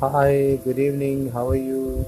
Hi, good evening. How are you?